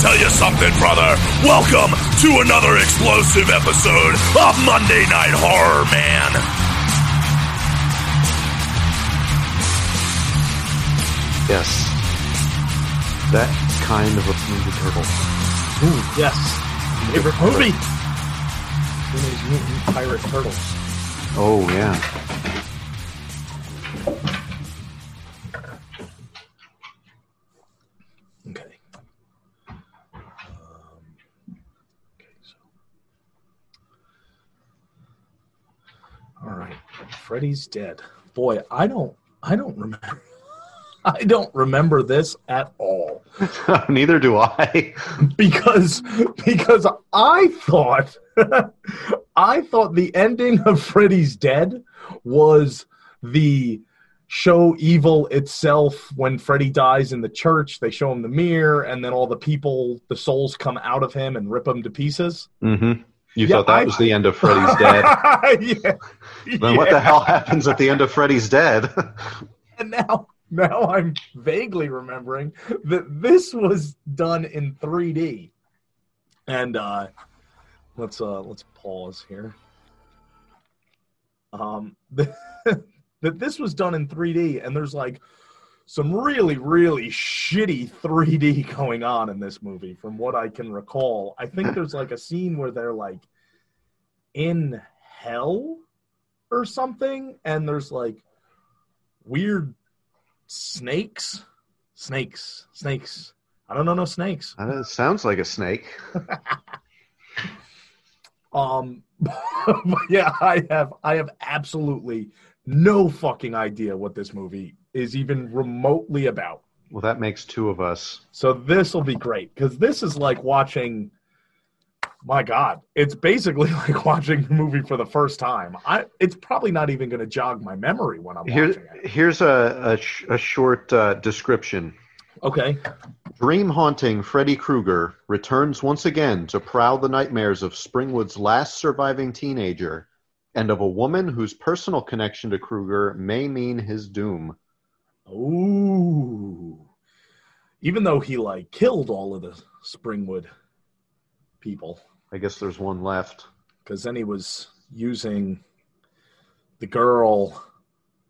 tell you something, brother. Welcome to another explosive episode of Monday Night Horror, man. Yes. That kind of a Ninja Turtle. Ooh, yes. Favorite movie? Teenage Mutant Pirate Turtles. Oh, yeah. Freddy's dead. Boy, I don't I don't remember I don't remember this at all. Neither do I. because because I thought I thought the ending of Freddy's Dead was the show evil itself when Freddy dies in the church they show him the mirror and then all the people the souls come out of him and rip him to pieces mm-hmm. You Yeah, thought that I- was the end of Freddy's Dead. yeah. then what the hell happens at the end of Freddy's Dead? and now now I'm vaguely remembering that this was done in 3D. And uh let's uh let's pause here. Um that this was done in 3D and there's like some really really shitty 3D going on in this movie from what I can recall. I think there's like a scene where they're like in hell or something and there's like weird snakes snakes snakes i don't know no snakes That sounds like a snake. um yeah i have i have absolutely no fucking idea what this movie is even remotely about Well, that makes two of us. so this will be great because this is like watching my god it's basically like watching the movie for the first time i it's probably not even going to jog my memory when i'm Here, watching it here's a, a, sh- a short uh, description. okay Dream haunting Freddy Krueger returns once again to prowl the nightmares of Springwood's last surviving teenager and of a woman whose personal connection to Krueger may mean his doom. Ooh. Even though he like killed all of the Springwood people, I guess there's one left. because then he was using the girl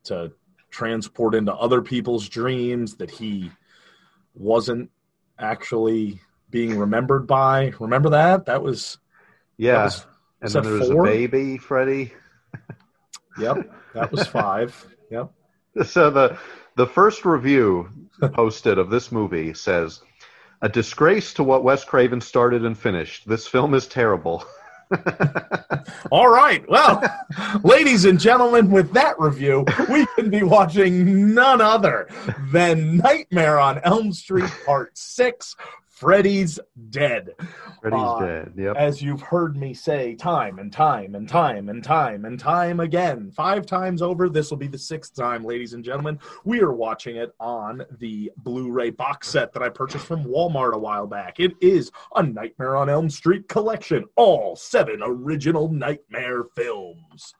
to transport into other people's dreams that he wasn't actually being remembered by. Remember that? That was Yeah. that was and then that there's four? a baby, Freddy. yep. That was five. Yep. So the the first review posted of this movie says, "A disgrace to what Wes Craven started and finished. This film is terrible." All right. Well, ladies and gentlemen, with that review, we can be watching none other than Nightmare on Elm Street Part 6 Freddy's Dead. Freddy's Uh, dead. Yep. As you've heard me say time and time and time and time and time again, five times over, this will be the sixth time, ladies and gentlemen. We are watching it on the Blu ray box set that I purchased from Walmart a while back. It is a Nightmare on Elm Street collection, all seven original Nightmare films.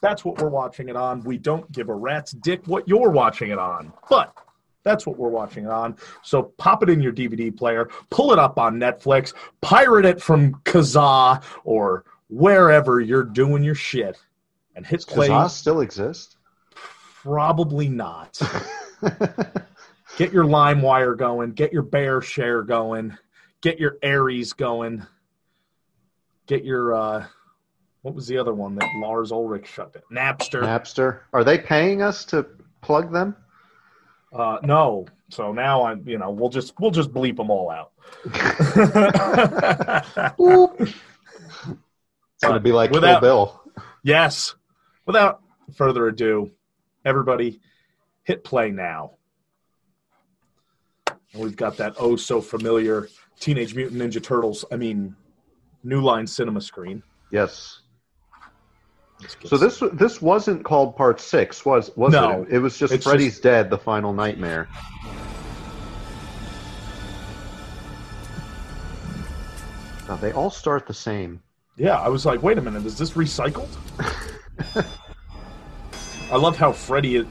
That's what we're watching it on. We don't give a rat's dick what you're watching it on, but that's what we're watching it on. So pop it in your DVD player, pull it up on Netflix, pirate it from Kazaa or wherever you're doing your shit, and hit play. Oz still exist? Probably not. get your LimeWire going, get your BearShare going, get your Ares going, get your uh, what was the other one that Lars Ulrich shut down? Napster. Napster. Are they paying us to plug them? Uh, no. So now I'm, you know, we'll just we'll just bleep them all out. It's to be like Without- Bill. yes. Without further ado, everybody, hit play now. And we've got that oh so familiar Teenage Mutant Ninja Turtles. I mean, New Line Cinema screen. Yes. Let's get So this this wasn't called Part Six, was was No, it? It was just Freddy's just- Dead: The Final Nightmare. Now, they all start the same. Yeah, I was like, wait a minute, is this recycled? I love how Freddy is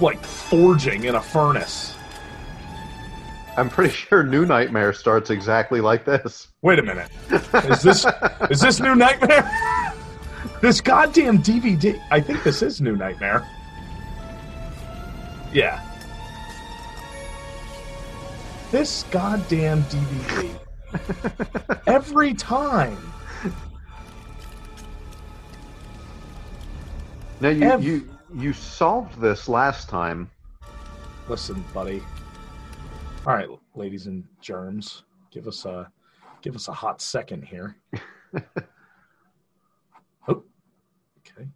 like forging in a furnace. I'm pretty sure New Nightmare starts exactly like this. Wait a minute. Is this is this New Nightmare? This goddamn DVD. I think this is New Nightmare. Yeah. This goddamn DVD. Every time. Now you Ev- you you solved this last time. Listen, buddy. All right, ladies and germs, give us a give us a hot second here. oh, okay.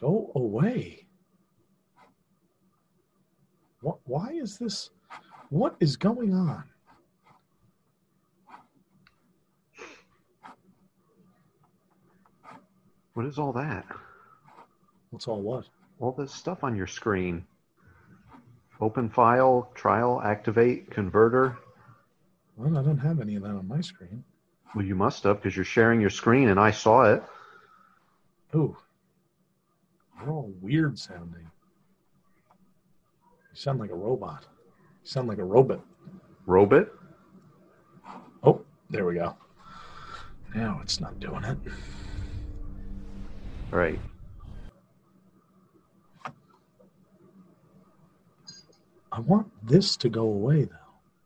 Go away. What? Why is this? What is going on? What is all that? What's all what? All this stuff on your screen. Open file, trial, activate, converter. Well, I don't have any of that on my screen. Well, you must have because you're sharing your screen and I saw it. Ooh. They're all weird sounding. You sound like a robot. You sound like a robot. Robot? Oh, there we go. Now it's not doing it. All right. I want this to go away, though.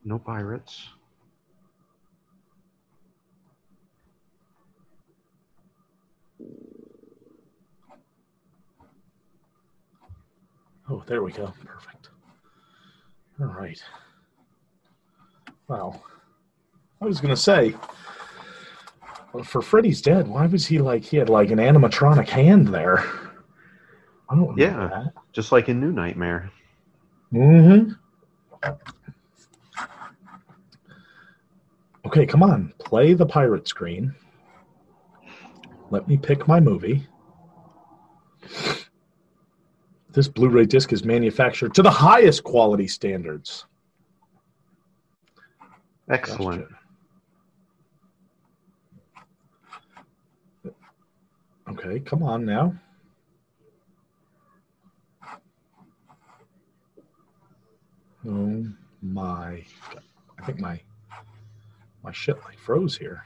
No pirates. Oh, there we go. Perfect. All right. Well, I was going to say, well, for Freddy's Dead, why was he like, he had like an animatronic hand there? I don't Yeah. that. Just like in New Nightmare. Mm-hmm. Okay, come on. Play the pirate screen. Let me pick my movie. This Blu-ray disc is manufactured to the highest quality standards. Excellent. Gotcha. Okay, come on now. Oh my! God. I think my my shit like froze here.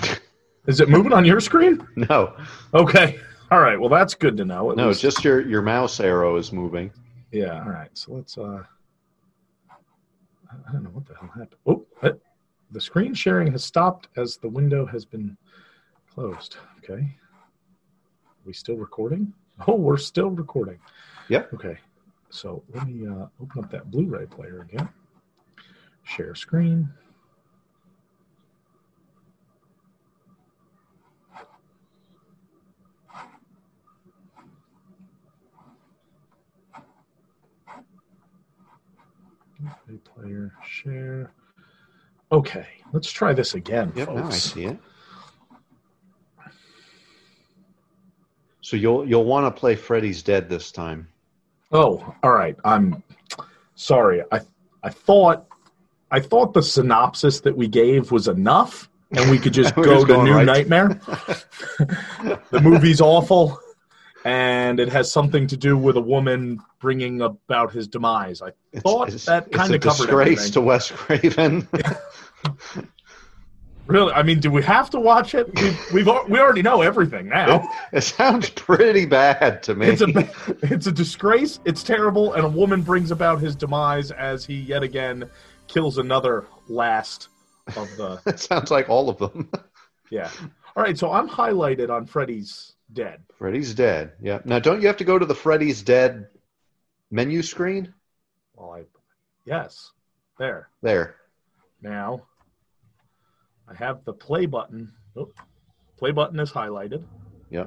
Is it moving on your screen? No, Okay. All right. Well, that's good to know. At no, least- just your your mouse arrow is moving. yeah. All right. So let's. uh I don't know what the hell happened. Oh, eh, the screen sharing has stopped as the window has been closed. Okay. Are we still recording? Oh, we're still recording. Yep. Okay. So let me uh, open up that Blu-ray player again. Share screen. Blu-ray player share. Okay, let's try this again, Yep, now I see it. So you'll you'll want to play Freddy's Dead this time. Oh, all right. I'm sorry. I I thought I thought the synopsis that we gave was enough, and we could just go just to New right- Nightmare. the movie's awful, and it has something to do with a woman bringing about his demise. I It's, thought it's- that kind of covered disgrace everything. to Wes Craven. really. I mean, do we have to watch it? We've, we've we already know everything now. it sounds pretty bad to me. It's a it's a disgrace. It's terrible, and a woman brings about his demise as he yet again kills another last of the it sounds like all of them. yeah. All right, so I'm highlighted on Freddy's dead. Freddy's Dead. Yeah. Now, don't you have to go to the Freddy's Dead menu screen? Well, I yes, there There. now. I have the play button. Oh, play button is highlighted. Yeah.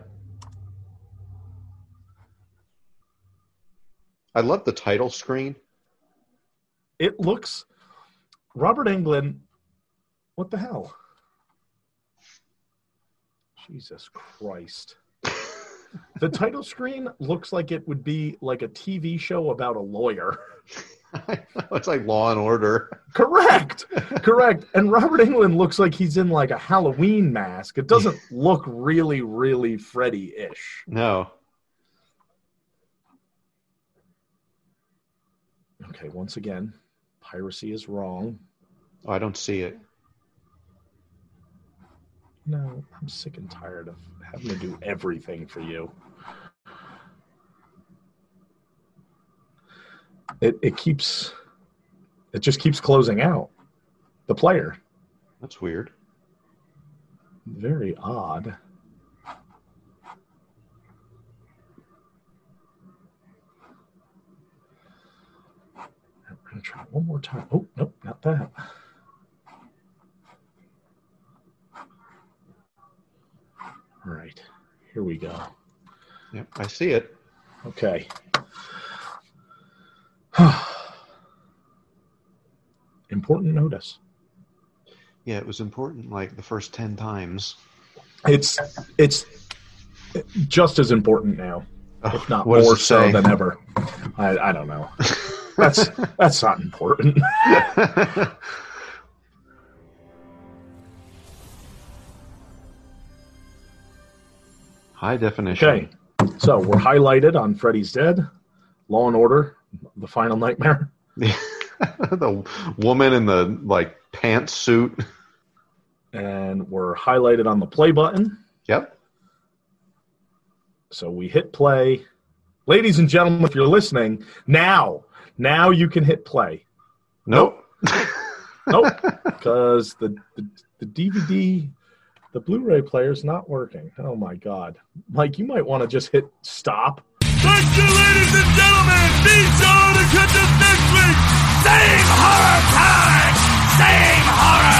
I love the title screen. It looks Robert Englund. What the hell? Jesus Christ. The title screen looks like it would be like a TV show about a lawyer. It's like Law and Order. Correct. Correct. And Robert Englund looks like he's in like a Halloween mask. It doesn't look really, really Freddy ish. No. Okay, once again, piracy is wrong. Oh, I don't see it. No, I'm sick and tired of having to do everything for you. It it keeps it just keeps closing out the player. That's weird. Very odd. I'm gonna try one more time. Oh nope, not that. All right, here we go. Yep, I see it. Okay. Important notice. Yeah, it was important like the first 10 times. It's it's just as important now, if not more so than ever. I, I don't know. That's that's not important. High definition. Okay. So we're highlighted on Freddy's Dead, Law and Order, The Final Nightmare, the woman in the like pantsuit. and we're highlighted on the play button. Yep. So we hit play. Ladies and gentlemen, if you're listening, now, now you can hit play. Nope. Nope, because the, the the DVD, the Blu-ray player's not working. Oh my God, Mike, you might want to just hit stop. Thank you, ladies and gentlemen. Be sure to catch us next week. Same horror time. Same horror